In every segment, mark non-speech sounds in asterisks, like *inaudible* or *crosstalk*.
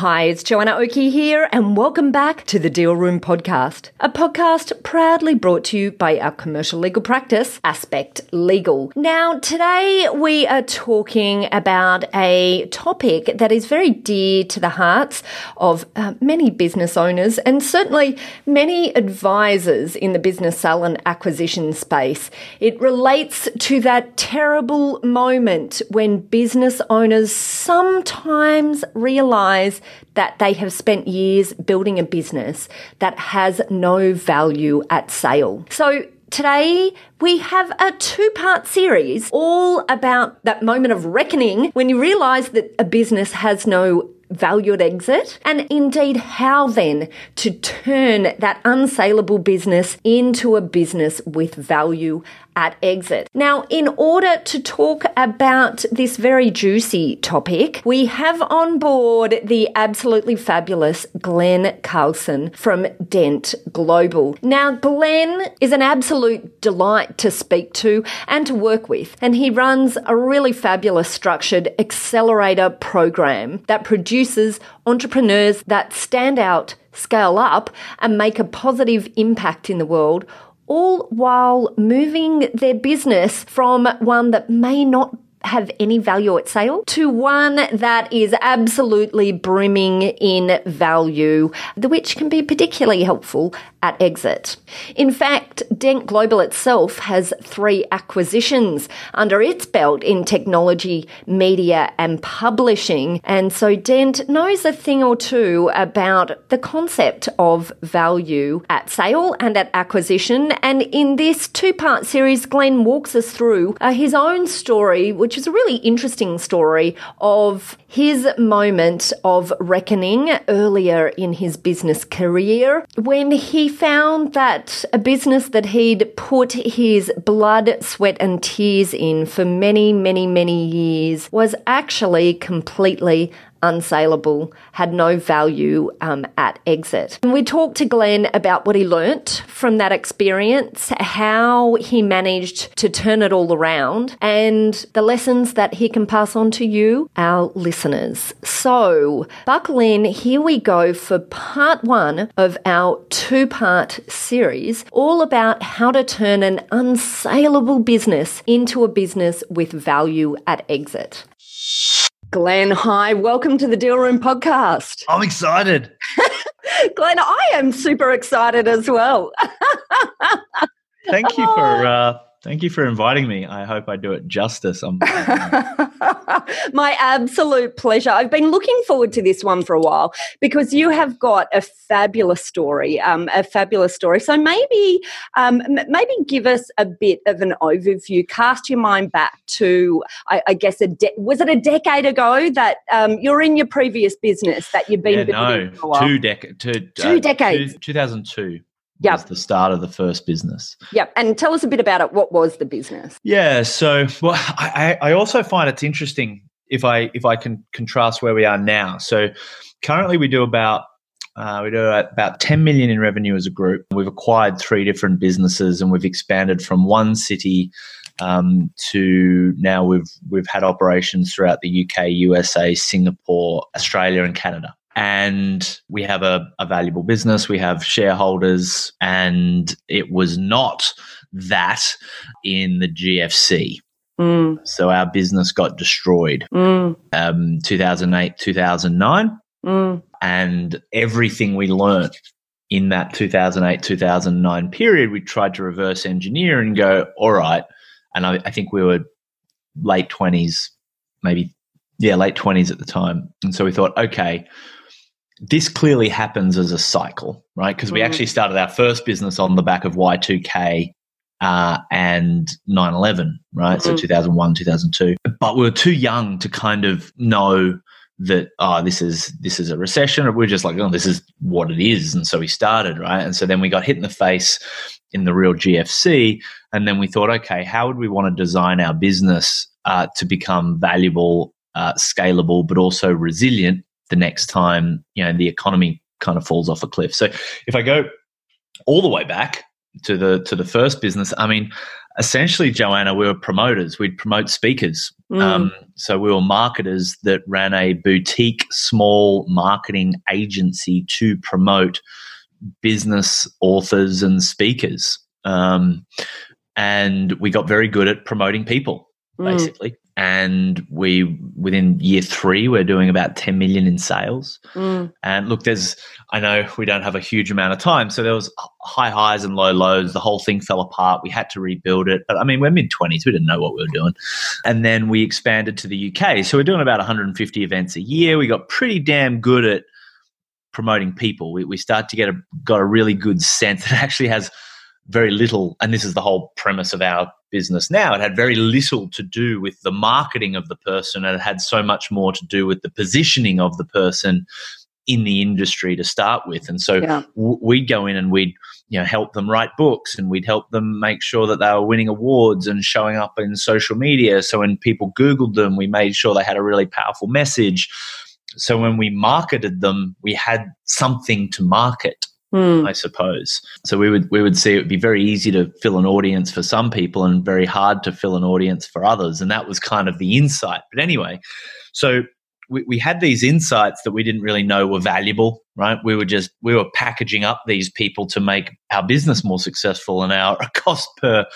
Hi, it's Joanna Oakey here, and welcome back to the Deal Room Podcast, a podcast proudly brought to you by our commercial legal practice, Aspect Legal. Now, today we are talking about a topic that is very dear to the hearts of uh, many business owners and certainly many advisors in the business sale and acquisition space. It relates to that terrible moment when business owners sometimes realize that they have spent years building a business that has no value at sale. So Today, we have a two part series all about that moment of reckoning when you realize that a business has no value at exit, and indeed how then to turn that unsaleable business into a business with value at exit. Now, in order to talk about this very juicy topic, we have on board the absolutely fabulous Glen Carlson from Dent Global. Now, Glen is an absolute delight to speak to and to work with, and he runs a really fabulous structured accelerator program that produces entrepreneurs that stand out, scale up, and make a positive impact in the world all while moving their business from one that may not have any value at sale to one that is absolutely brimming in value, the which can be particularly helpful at exit. In fact, Dent Global itself has three acquisitions under its belt in technology, media, and publishing. And so Dent knows a thing or two about the concept of value at sale and at acquisition. And in this two part series, Glen walks us through uh, his own story, which is a really interesting story of his moment of reckoning earlier in his business career when he found that a business that he'd put his blood, sweat, and tears in for many, many, many years was actually completely unsaleable, had no value um, at exit. And we talked to Glen about what he learnt from that experience, how he managed to turn it all around, and the lessons that he can pass on to you, our listeners. So, buckle in, here we go for part one of our two part series, all about how to turn an unsaleable business into a business with value at exit. Glen, hi. Welcome to the Deal Room podcast. I'm excited. *laughs* Glen, I am super excited as well. *laughs* Thank you for uh, thank you for inviting me. I hope I do it justice. I'm, *laughs* My absolute pleasure. I've been looking forward to this one for a while because you have got a fabulous story, um, a fabulous story. So maybe, um, maybe give us a bit of an overview. Cast your mind back to, I, I guess, a de- was it a decade ago that um, you're in your previous business that you've been yeah, no, for a while? two decades. Two, Two decades. Two thousand two. Yep. Was the start of the first business. Yep. And tell us a bit about it. What was the business? Yeah. So, well, I, I I also find it's interesting if I if I can contrast where we are now. So, currently we do about uh, we do about 10 million in revenue as a group. We've acquired three different businesses and we've expanded from one city um, to now we've we've had operations throughout the UK, USA, Singapore, Australia, and Canada. And we have a, a valuable business. We have shareholders, and it was not that in the GFC. Mm, So our business got destroyed. mm, Um, 2008, 2009 mm, and everything we learned in that 2008 2009 period we tried to reverse engineer and go all right. And i, I think we were late 20s maybe yeah late 20s at the time. And so we thought okay this clearly happens as a cycle right because we Mhm. actually started our first business on the back of y2k uh, and 9-11 right so Mhm. 2001 2002 but we were too young to kind of know that oh this is this is a recession or we're just like oh this is what it is and so we started right and so then we got hit in the face in the real GFC. And then we thought, okay, how would we want to design our business uh, to become valuable, uh, scalable, but also resilient the next time you know the economy kind of falls off a cliff. So if I go all the way back to the to the first business, I mean, essentially, Joanna, we were promoters. We'd promote speakers. Mm. Um, so we were marketers that ran a boutique, small marketing agency to promote business authors and speakers. Um, and we got very good at promoting people, Mm. And we, within year three, we're doing about 10 million in sales. Mm. And look, there's, I know we don't have a huge amount of time. So there was high highs and low lows. The whole thing fell apart. We had to rebuild it. But I mean, we're mid 20s. We didn't know what we were doing. And then we expanded to the UK. So we're doing about 150 events a year. We got pretty damn good at promoting people. We, we start to get a, got a really good sense. *laughs* that actually has very little, and this is the whole premise of our business now. It had very little to do with the marketing of the person, and it had so much more to do with the positioning of the person in the industry to start with. And so Yeah. w- we'd go in and we'd you know help them write books, and we'd help them make sure that they were winning awards and showing up in social media. So when people Googled them, we made sure they had a really powerful message. So when we marketed them, we had something to market. Mm. I suppose. So we would we would see it would be very easy to fill an audience for some people and very hard to fill an audience for others, and that was kind of the insight. But anyway, so we, we had these insights that we didn't really know were valuable, right? We were just we were packaging up these people to make our business more successful and our *laughs* cost per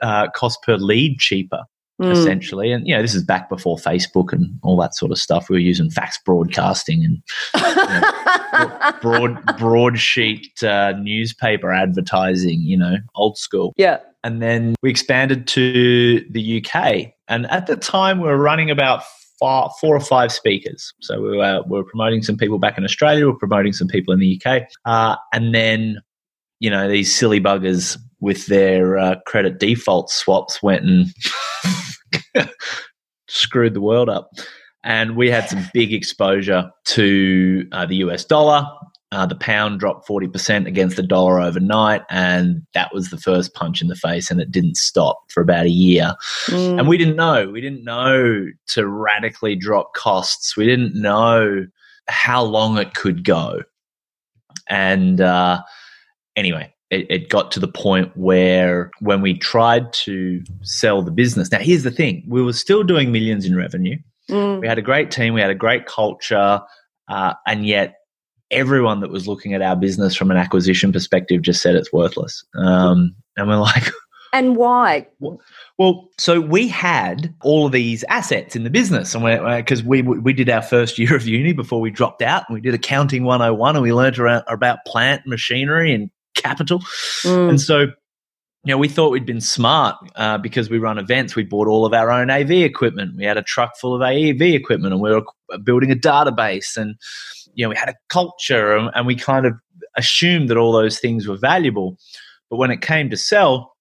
uh, cost per lead cheaper Mm. essentially. And you know, this is back before Facebook and all that sort of stuff. We were using fax broadcasting and broad *laughs* broadsheet uh, newspaper advertising. You know, old school. yeah. And then we expanded to the UK. And at the time, we were running about four, four or five speakers. So we were, we were promoting some people back in Australia, we were promoting some people in the UK. Uh, and then, you know, these silly buggers with their uh, credit default swaps went and *laughs* *laughs* screwed the world up. And we had some big exposure to uh, the US dollar. Uh, the pound dropped 40% against the dollar overnight. And that was the first punch in the face. And it didn't stop for about a year. Mm. And we didn't know. We didn't know to radically drop costs. We didn't know how long it could go. And uh, anyway, it, it got to the point where when we tried to sell the business, now here's the thing we were still doing millions in revenue. Mm. We had a great team, we had a great culture, uh, and yet everyone that was looking at our business from an acquisition perspective just said it's worthless. Um, and we're like, *laughs* And why? well, so we had all of these assets in the business, and because we, we we did our first *laughs* year of uni before we dropped out, and we did accounting 101, and we learned around, about plant machinery and capital, Mm. and so. You know, we thought we'd been smart uh, because we run events. We bought all of our own AV equipment. We had a truck full of AV equipment, and we were building a database. And you know, we had a culture, and, and we kind of assumed that all those things were valuable. But when it came to sell,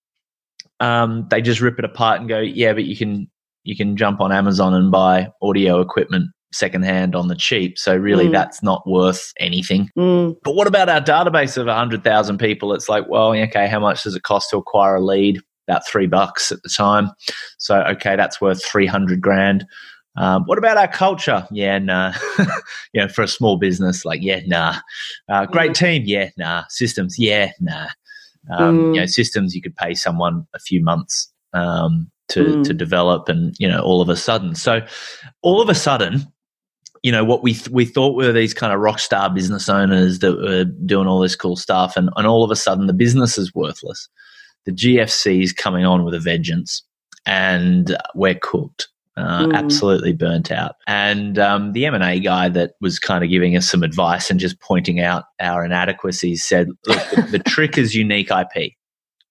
um, they just rip it apart and go, yeah, but you can you can jump on Amazon and buy audio equipment secondhand on the cheap. So really, Mm. that's not worth anything. Mm. But what about our database of hundred thousand people? It's like, well, okay, how much does it cost to acquire a lead? About three bucks at the time. So okay, that's worth three hundred grand. Um, what about our culture? Yeah, nah. *laughs* you know, for a small business, like yeah, nah. Uh, great team, yeah, nah. Systems, yeah, nah. Um, Mm. You know, systems you could pay someone a few months um, to Mm. to develop, and you know, all of a sudden, so all of a sudden, you know, what we th- we thought were these kind of rock star business owners that were doing all this cool stuff, and and all of a sudden, the business is worthless. The GFC is coming on with a vengeance, and we're cooked. Uh, Mm. Absolutely burnt out, and um, the M and A guy that was kind of giving us some advice and just pointing out our inadequacies said, "Look, the, the trick is unique IP,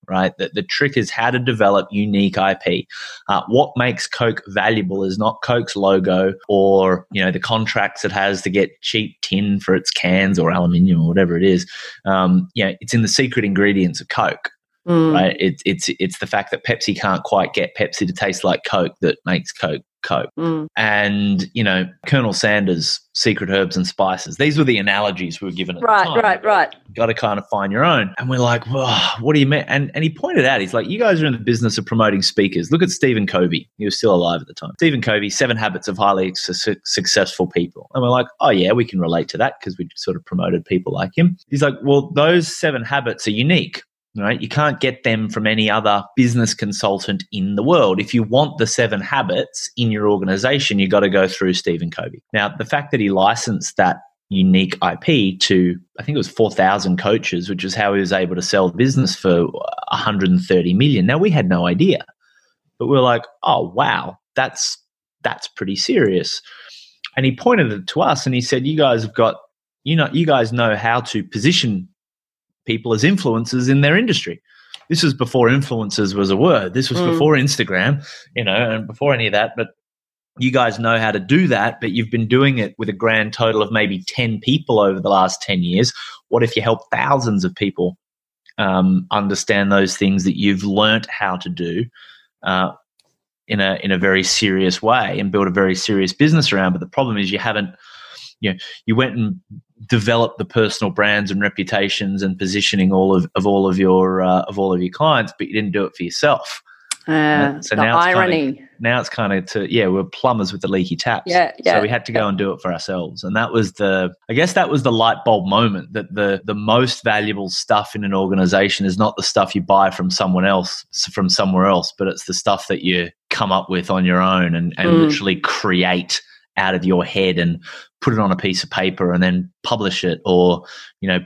right? The, the trick is how to develop unique IP. Uh, what makes Coke valuable is not Coke's logo or you know the contracts it has to get cheap tin for its cans or aluminium or whatever it is. Um, you know, it's in the secret ingredients of Coke Mm. right? It's it's it's the fact that Pepsi can't quite get Pepsi to taste like Coke that makes Coke Coke. Mm. And, you know, Colonel Sanders, secret herbs and spices. These were the analogies we were given at the Right, time. right, right. Got to kind of find your own. And we're like, well, what do you mean? And, and he pointed out, he's like, you guys are in the business of promoting speakers. Look at Stephen Covey. He was still alive at the time. Stephen Covey, Seven Habits of Highly Su- Successful People. And we're like, oh, yeah, we can relate to that because we sort of promoted people like him. He's like, well, those seven habits are unique right? You can't get them from any other business consultant in the world. If you want the seven habits in your organization, you've got to go through Stephen Covey. Now, the fact that he licensed that unique IP to, I think it was 4,000 coaches, which is how he was able to sell the business for 130 million. Now, we had no idea, but we are like, oh, wow, that's, that's pretty serious. And he pointed it to us and he said, you guys have got, you know, you guys know how to position people as influencers in their industry. This was before influencers was a word. This was Mm. before Instagram, you know, and before any of that. But you guys know how to do that, but you've been doing it with a grand total of maybe 10 people over the last 10 years. What if you help thousands of people um, understand those things that you've learnt how to do uh, in a in a very serious way and build a very serious business around? But the problem is you haven't you know you went and developed the personal brands and reputations and positioning all of, of all of your uh, of all of your clients, but you didn't do it for yourself. Uh, so now it's kinda- irony. Now it's kind of to yeah, we're plumbers with the leaky taps. Yeah, yeah, So we had to go and do it for ourselves, and that was the I guess that was the light bulb moment that the the most valuable stuff in an organization is not the stuff you buy from someone else from somewhere else, but it's the stuff that you come up with on your own and, and Mm. literally create out of your head and put it on a piece of paper and then publish it or you know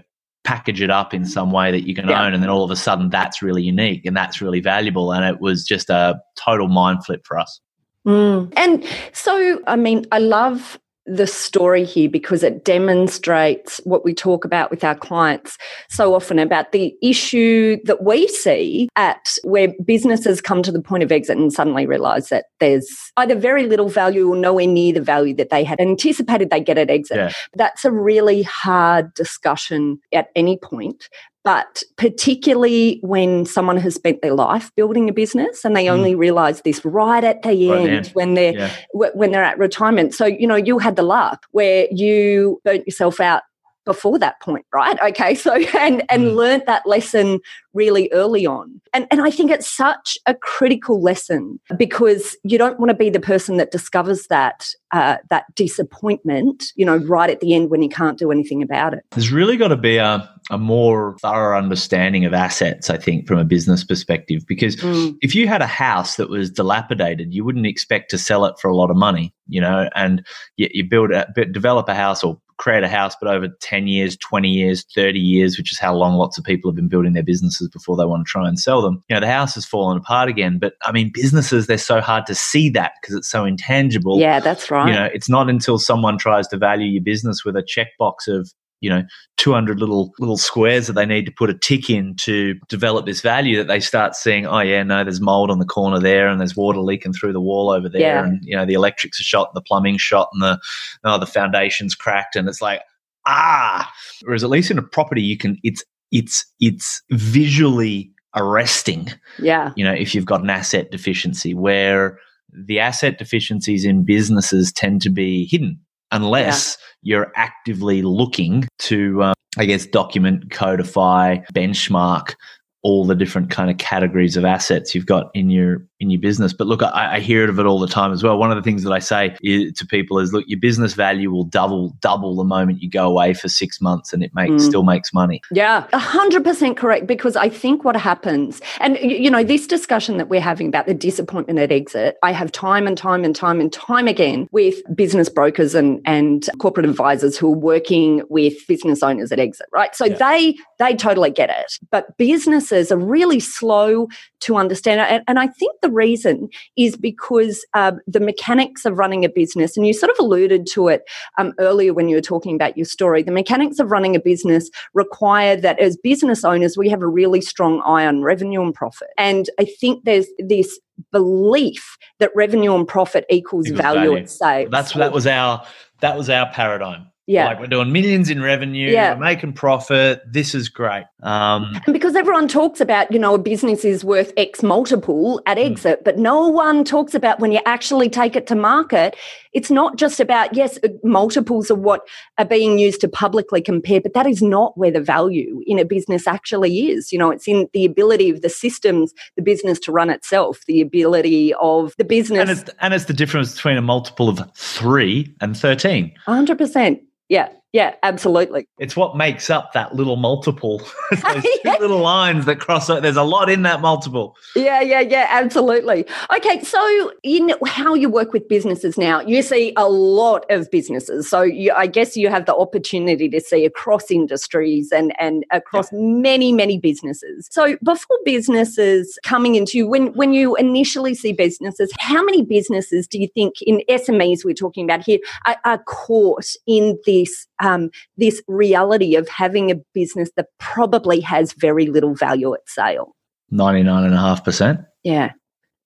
package it up in some way that you can Yeah. own and then all of a sudden that's really unique and that's really valuable and it was just a total mind flip for us Mm. And so, I mean, I love the story here because it demonstrates what we talk about with our clients so often about the issue that we see at where businesses come to the point of exit and suddenly realize that there's either very little value or nowhere near the value that they had anticipated they get at exit. Yeah. That's a really hard discussion at any point. But particularly when someone has spent their life building a business and they Mm. only realize this right at the Right end end. when they're yeah wh- when they're at retirement. So, you know, you had the luck where you burnt yourself out before that point, right? Okay. *laughs* So and and Mm. learnt that lesson really early on. And and I think it's such a critical lesson because you don't want to be the person that discovers that uh, that disappointment, you know, right at the end when you can't do anything about it. There's really got to be a, a more thorough understanding of assets, I think, from a business perspective. Because Mm. if you had a house that was dilapidated, you wouldn't expect to sell it for a lot of money, you know, and you, you build a, but develop a house or create a house, but over 10 years, 20 years, 30 years, which is how long lots of people have been building their businesses before they want to try and sell them. You know, the house has fallen apart again. But I mean, businesses, they're so hard to see that because it's so intangible Yeah, that's right. you know it's not until someone tries to value your business with a checkbox of you know 200 little little squares that they need to put a tick in to develop this value that they start seeing oh yeah no there's mold on the corner there and there's water leaking through the wall over there Yeah. and you know the electrics are shot the plumbing's shot and the oh, the foundation's cracked and it's like ah whereas at least in a property you can it's it's it's visually arresting yeah. you know, if you've got an asset deficiency, where the asset deficiencies in businesses tend to be hidden unless you're actively looking to, um, I guess, document, codify, benchmark all the different kind of categories of assets you've got in your in your business. But look, I, I hear it of it all the time as well. One of the things that I say is, to people is, look, your business value will double double the moment you go away for six months, and it makes Mm. still makes money. Yeah, a hundred percent correct. Because I think what happens, and you know, this discussion that we're having about the disappointment at exit, I have time and time and time and time again with business brokers and and corporate advisors who are working with business owners at exit. Right, so Yeah. they they totally get it, but businesses are really slow to understand it. And, and I think the reason is because um, the mechanics of running a business, and you sort of alluded to it um, earlier when you were talking about your story, the mechanics of running a business require that as business owners, we have a really strong eye on revenue and profit. And I think there's this belief that revenue and profit equals Equals value, value. at sale. That's that was our that was our paradigm. Yeah. Like we're doing millions in revenue, Yeah. we're making profit. This is great. Um, And because everyone talks about, you know, a business is worth X multiple at Hmm. exit, but no one talks about when you actually take it to market, it's not just about, yes, uh, multiples of what are being used to publicly compare, but that is not where the value in a business actually is. You know, it's in the ability of the systems, the business to run itself, the ability of the business. and it's and it's the difference between a multiple of three and thirteen. 100%. Yeah. Yeah. Absolutely. It's what makes up that little multiple. *laughs* Those two *laughs* little lines that cross. There's a lot in that multiple. Yeah, yeah, yeah, absolutely. Okay, so in how you work with businesses now, you see a lot of businesses. So you, I guess you have the opportunity to see across industries and and across many, many businesses. So before businesses coming into you, when when you initially see businesses, how many businesses do you think in SMEs we're talking about here are, are caught in this um, this reality of having a business that probably has very little value at sale? Ninety nine and a half percent. Yeah,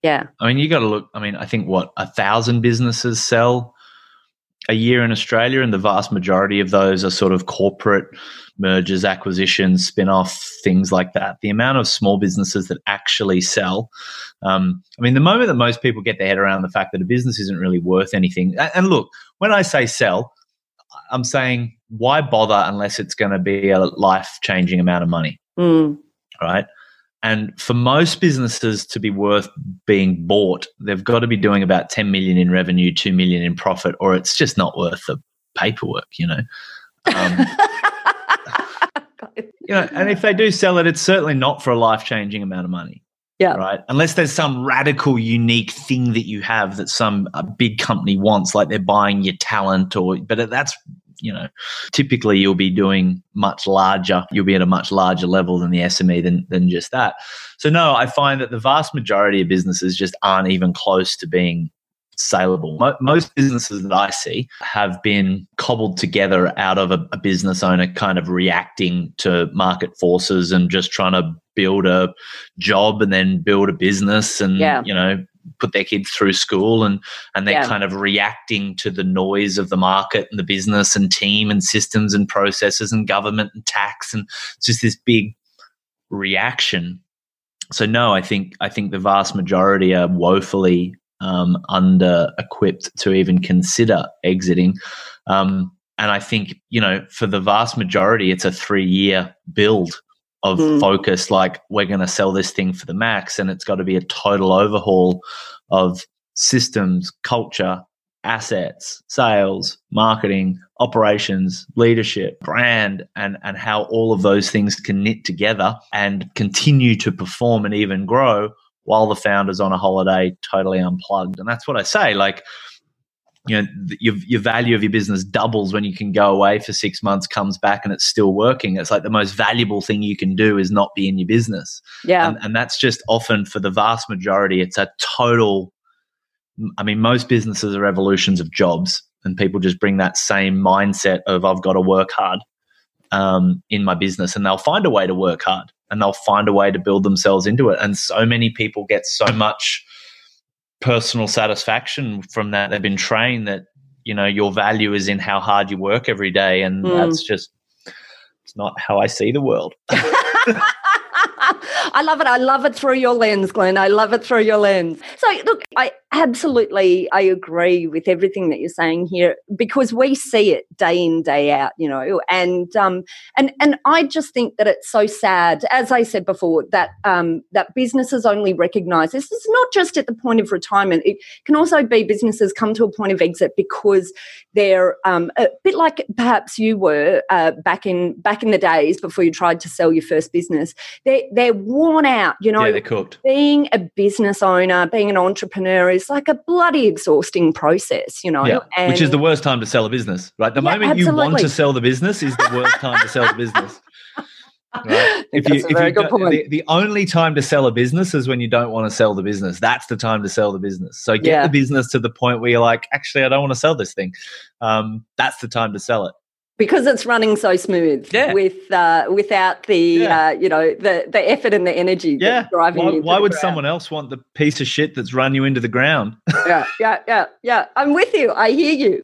yeah. I mean, you got to look. I mean, I think what a thousand businesses sell a year in Australia, and the vast majority of those are sort of corporate mergers, acquisitions, spin off, things like that. The amount of small businesses that actually sell. Um, I mean, the moment that most people get their head around the fact that a business isn't really worth anything, and look, when I say sell, I'm saying why bother unless it's going to be a life changing amount of money Mm. right? And for most businesses to be worth being bought, they've got to be doing about 10 million in revenue, 2 million in profit, or it's just not worth the paperwork, you know. Um, *laughs* *laughs* you know, and if they do sell it, it's certainly not for a life changing amount of money. Yeah. Right. Unless there's some radical, unique thing that you have that some big company wants, like they're buying your talent, or but that's you know, typically you'll be doing much larger. You'll be at a much larger level than the SME than than just that. So no, I find that the vast majority of businesses just aren't even close to being saleable. Most businesses that I see have been cobbled together out of a, a business owner kind of reacting to market forces and just trying to build a job and then build a business and Yeah. you know put their kids through school and and they're Yeah. kind of reacting to the noise of the market and the business and team and systems and processes and government and tax and it's just this big reaction so no i think i think the vast majority are woefully um, under equipped to even consider exiting um, and i think you know for the vast majority it's a three year build of Mm. focus like we're going to sell this thing for the max and it's got to be a total overhaul of systems culture assets sales marketing operations leadership brand and and how all of those things can knit together and continue to perform and even grow while the founder's on a holiday totally unplugged and that's what i say like you know your, your value of your business doubles when you can go away for six months comes back and it's still working. It's like the most valuable thing you can do is not be in your business. Yeah. and, and that's just often for the vast majority it's a total i mean most businesses are evolutions of jobs and people just bring that same mindset of i've got to work hard um, in my business. And they'll find a way to work hard and they'll find a way to build themselves into it. And so many people get so much personal satisfaction from that they've been trained that you know your value is in how hard you work every day and Mm. that's just it's not how i see the world *laughs* *laughs* *laughs* I love it. I love it through your lens, Glen. I love it through your lens. So, look, I absolutely I agree with everything that you're saying here because we see it day in day out, you know, and um and and I just think that it's so sad, as I said before, that um that businesses only recognise this is not just at the point of retirement. It can also be businesses come to a point of exit because they're um, a bit like perhaps you were uh, back in back in the days before you tried to sell your first business. They're they're worn out, you know. yeah they're cooked being a business owner, being an entrepreneur is like a bloody exhausting process, you know. Yeah, which is the worst time to sell a business, right? The Yeah, moment you want to sell the business is the worst time to sell the business. *laughs* Right? If very good point. The, the only time to sell a business is when you don't want to sell the business. That's the time to sell the business. So get Yeah. the business to the point where you're like, actually, I don't want to sell this thing. Um, that's the time to sell it. Because it's running so smooth Yeah. with uh, without the Yeah. uh, you know the the effort and the energy Yeah. driving Why, you. why would ground. someone else want the piece of shit that's run you into the ground? *laughs* yeah, yeah, yeah, yeah. I'm with you. I hear you.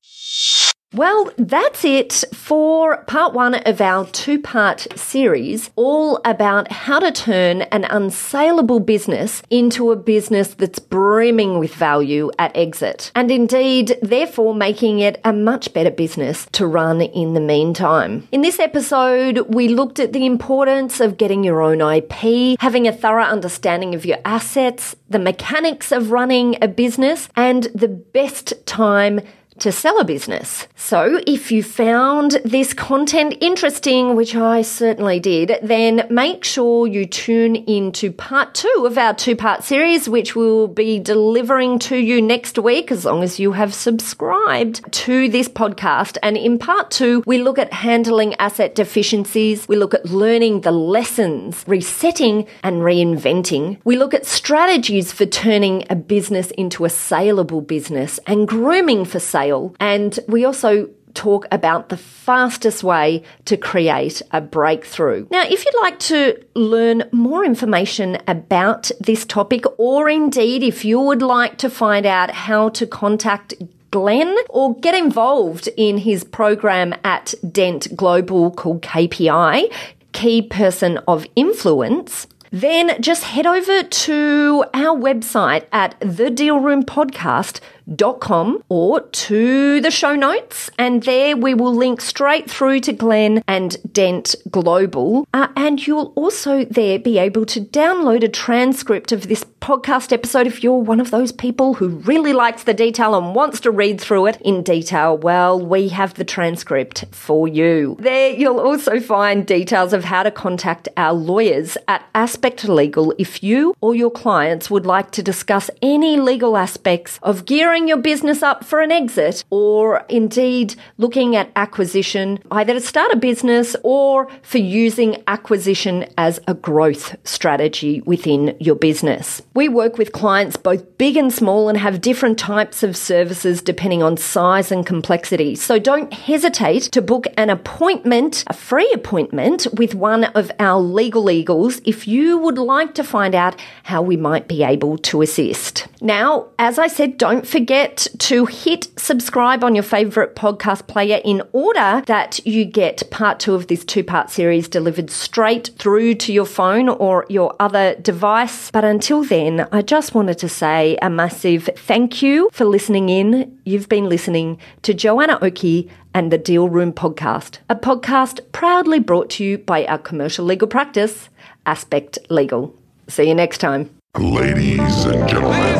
Well, that's it for part one of our two part series, all about how to turn an unsaleable business into a business that's brimming with value at exit. And indeed, therefore, making it a much better business to run in the meantime. In this episode, we looked at the importance of getting your own IP, having a thorough understanding of your assets, the mechanics of running a business, and the best time to sell a business. So if you found this content interesting, which I certainly did, then make sure you tune into part two of our two part series, which we'll be delivering to you next week as long as you have subscribed to this podcast. And in part two, we look at handling asset deficiencies. We look at learning the lessons, resetting and reinventing. We look at strategies for turning a business into a saleable business and grooming for sale and we also talk about the fastest way to create a breakthrough. Now, if you'd like to learn more information about this topic, or indeed if you would like to find out how to contact Glen or get involved in his program at Dent Global called KPI, Key Person of Influence, then just head over to our website at thedealroompodcast.com com or to the show notes, and there we will link straight through to Glen and Dent Global. Uh, and you'll also there be able to download a transcript of this podcast episode if you're one of those people who really likes the detail and wants to read through it in detail. Well, we have the transcript for you. There you'll also find details of how to contact our lawyers at Aspect Legal if you or your clients would like to discuss any legal aspects of gearing your business up for an exit or indeed looking at acquisition, either to start a business or for using acquisition as a growth strategy within your business. We work with clients both big and small and have different types of services depending on size and complexity. So don't hesitate to book an appointment, a free appointment with one of our legal eagles if you would like to find out how we might be able to assist. Now, as I said, don't forget forget to hit subscribe on your favorite podcast player in order that you get part two of this two part series delivered straight through to your phone or your other device. But until then, I just wanted to say a massive thank you for listening in. You've been listening to Joanna Oakey and the Deal Room podcast, a podcast proudly brought to you by our commercial legal practice, Aspect Legal. See you next time. Ladies and gentlemen.